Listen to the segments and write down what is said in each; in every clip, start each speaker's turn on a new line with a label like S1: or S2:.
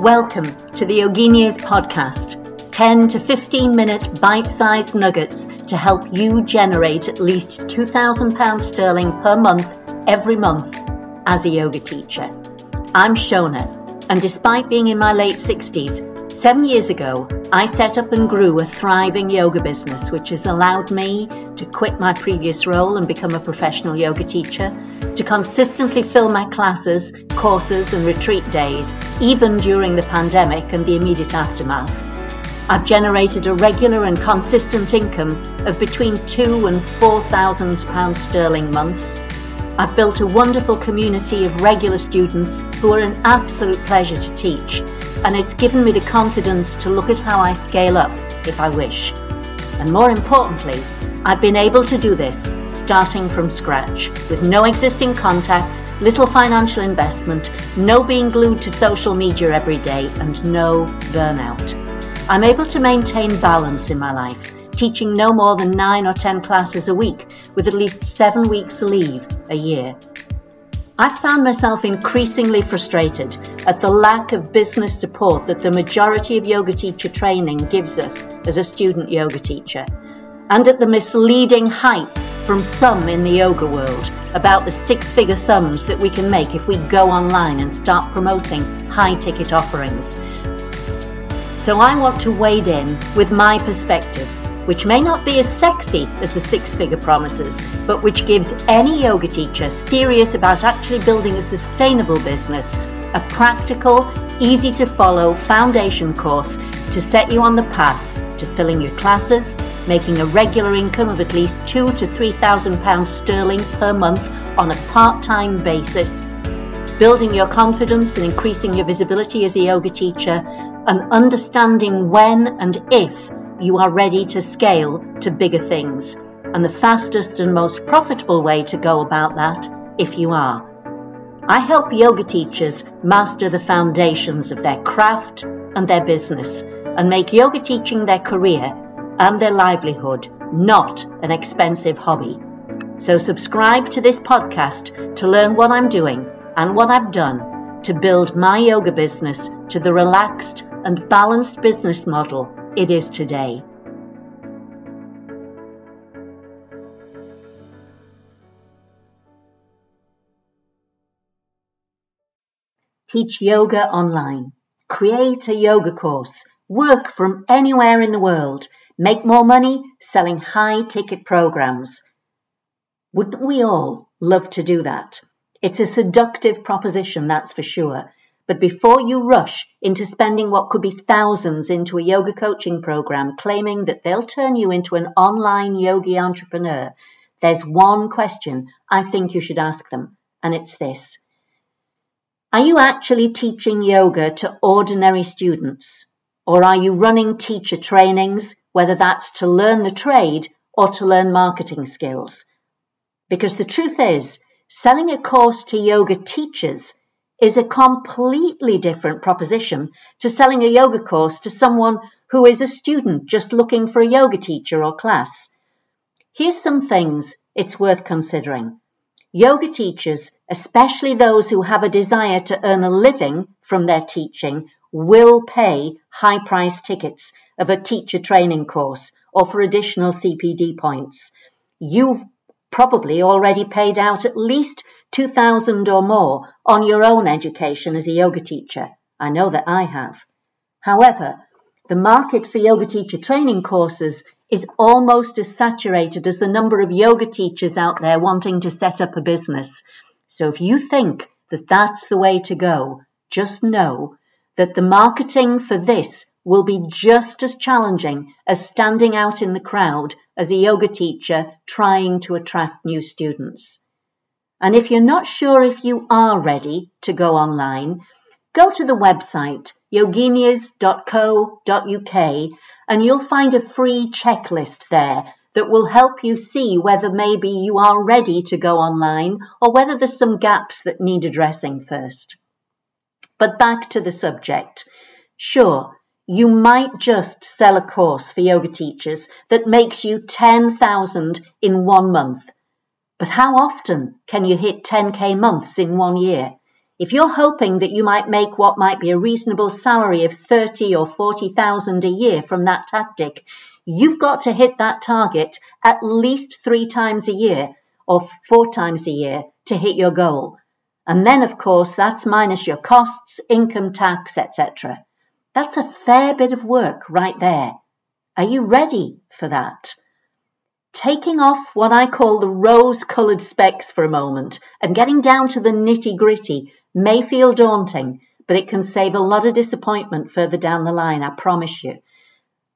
S1: Welcome to the Yoginias podcast 10 to 15 minute bite sized nuggets to help you generate at least £2,000 sterling per month every month as a yoga teacher. I'm Shona, and despite being in my late 60s, seven years ago I set up and grew a thriving yoga business which has allowed me to quit my previous role and become a professional yoga teacher to consistently fill my classes, courses, and retreat days, even during the pandemic and the immediate aftermath. I've generated a regular and consistent income of between two and four thousand pounds sterling months. I've built a wonderful community of regular students who are an absolute pleasure to teach, and it's given me the confidence to look at how I scale up if I wish. And more importantly, I've been able to do this starting from scratch with no existing contacts, little financial investment, no being glued to social media every day, and no burnout. I'm able to maintain balance in my life, teaching no more than 9 or 10 classes a week with at least 7 weeks leave a year. I found myself increasingly frustrated at the lack of business support that the majority of yoga teacher training gives us as a student yoga teacher, and at the misleading hype from some in the yoga world about the six figure sums that we can make if we go online and start promoting high ticket offerings. So I want to wade in with my perspective, which may not be as sexy as the six figure promises, but which gives any yoga teacher serious about actually building a sustainable business a practical, easy to follow foundation course to set you on the path to filling your classes, making a regular income of at least two to three thousand pounds sterling per month on a part-time basis, building your confidence and increasing your visibility as a yoga teacher, and understanding when and if you are ready to scale to bigger things, and the fastest and most profitable way to go about that if you are. I help yoga teachers master the foundations of their craft and their business and make yoga teaching their career and their livelihood, not an expensive hobby. So, subscribe to this podcast to learn what I'm doing and what I've done to build my yoga business to the relaxed and balanced business model it is today. Teach yoga online. Create a yoga course. Work from anywhere in the world make more money selling high ticket programs. Wouldn't we all love to do that? It's a seductive proposition, that's for sure. But before you rush into spending what could be thousands into a yoga coaching program claiming that they'll turn you into an online yogi entrepreneur, there's one question I think you should ask them, and it's this. Are you actually teaching yoga to ordinary students? Or are you running teacher trainings, whether that's to learn the trade or to learn marketing skills. Because the truth is, selling a course to yoga teachers is a completely different proposition to selling a yoga course to someone who is a student just looking for a yoga teacher or class. Here's some things it's worth considering. Yoga teachers, especially those who have a desire to earn a living from their teaching, will pay high price tickets of a teacher training course or for additional CPD points. You've probably already paid out at least 2000 or more on your own education as a yoga teacher. I know that I have. However, the market for yoga teacher training courses is almost as saturated as the number of yoga teachers out there wanting to set up a business. So if you think that that's the way to go, just know that the marketing for this will be just as challenging as standing out in the crowd as a yoga teacher trying to attract new students. And if you're not sure if you are ready to go online, go to the website yoginias.co.uk and you'll find a free checklist there that will help you see whether maybe you are ready to go online or whether there's some gaps that need addressing first. But back to the subject. Sure, you might just sell a course for yoga teachers that makes you 10,000 in one month. But how often can you hit 10k months in one year? If you're hoping that you might make what might be a reasonable salary of 30 or 40,000 a year from that tactic, you've got to hit that target at least three times a year or four times a year to hit your goal. And then, of course, that's minus your costs, income tax, etc. That's a fair bit of work right there. Are you ready for that? Taking off what I call the rose coloured specs for a moment and getting down to the nitty gritty may feel daunting, but it can save a lot of disappointment further down the line, I promise you.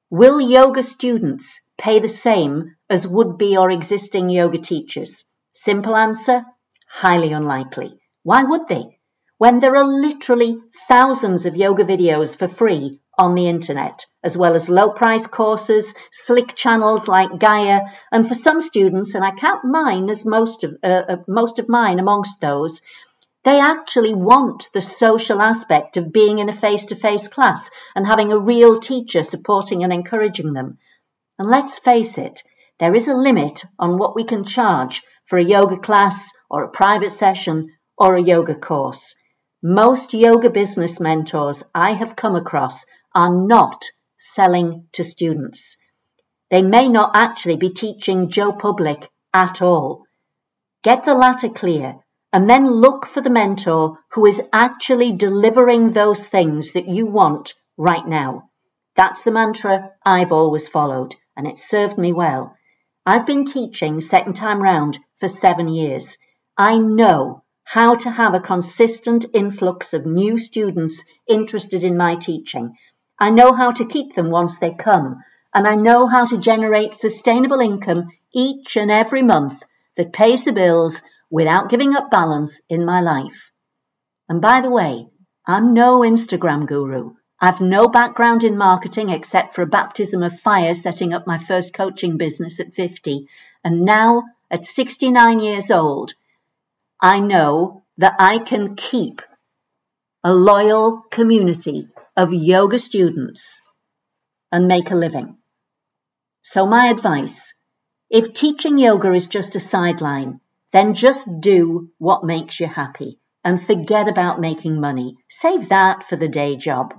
S1: Will yoga students pay the same as would be or existing yoga teachers? Simple answer highly unlikely. Why would they? When there are literally thousands of yoga videos for free on the internet, as well as low price courses, slick channels like Gaia, and for some students, and I count mine as most of, uh, uh most of mine amongst those, they actually want the social aspect of being in a face to face class and having a real teacher supporting and encouraging them. And let's face it, there is a limit on what we can charge for a yoga class or a private session or a yoga course. Most yoga business mentors I have come across are not selling to students. They may not actually be teaching Joe Public at all. Get the latter clear and then look for the mentor who is actually delivering those things that you want right now. That's the mantra I've always followed, and it served me well. I've been teaching second time round for seven years. I know how to have a consistent influx of new students interested in my teaching. I know how to keep them once they come, and I know how to generate sustainable income each and every month that pays the bills without giving up balance in my life. And by the way, I'm no Instagram guru. I've no background in marketing except for a baptism of fire setting up my first coaching business at 50. And now, at 69 years old, I know that I can keep a loyal community of yoga students and make a living. So, my advice if teaching yoga is just a sideline, then just do what makes you happy and forget about making money. Save that for the day job.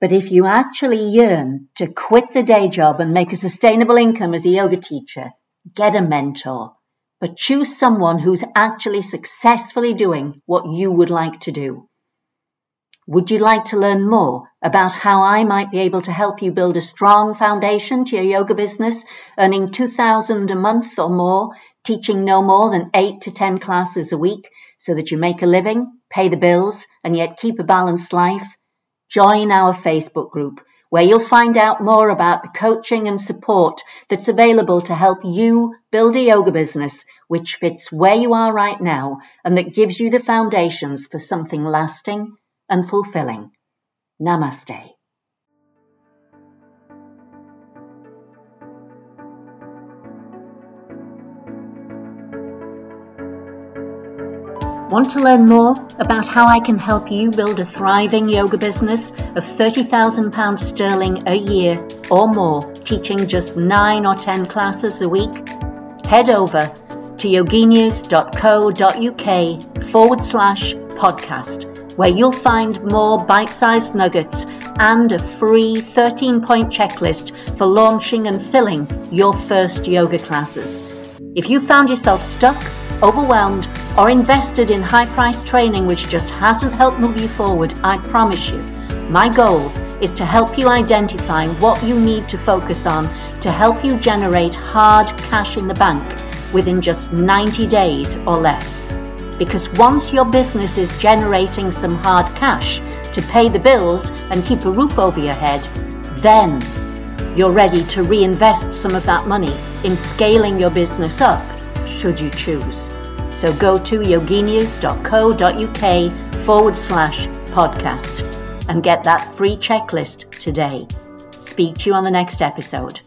S1: But if you actually yearn to quit the day job and make a sustainable income as a yoga teacher, get a mentor. But choose someone who's actually successfully doing what you would like to do. Would you like to learn more about how I might be able to help you build a strong foundation to your yoga business, earning 2000 a month or more teaching no more than eight to 10 classes a week so that you make a living, pay the bills, and yet keep a balanced life, join our Facebook group where you'll find out more about the coaching and support that's available to help you build a yoga business which fits where you are right now and that gives you the foundations for something lasting and fulfilling. Namaste. Want to learn more about how I can help you build a thriving yoga business of £30,000 sterling a year or more, teaching just 9 or 10 classes a week? Head over to yoginias.co.uk forward slash podcast, where you'll find more bite sized nuggets and a free 13 point checklist for launching and filling your first yoga classes. If you found yourself stuck, overwhelmed, or invested in high priced training which just hasn't helped move you forward, I promise you, my goal is to help you identify what you need to focus on to help you generate hard cash in the bank within just 90 days or less. Because once your business is generating some hard cash to pay the bills and keep a roof over your head, then you're ready to reinvest some of that money in scaling your business up, should you choose. So go to yoginias.co.uk forward slash podcast and get that free checklist today. Speak to you on the next episode.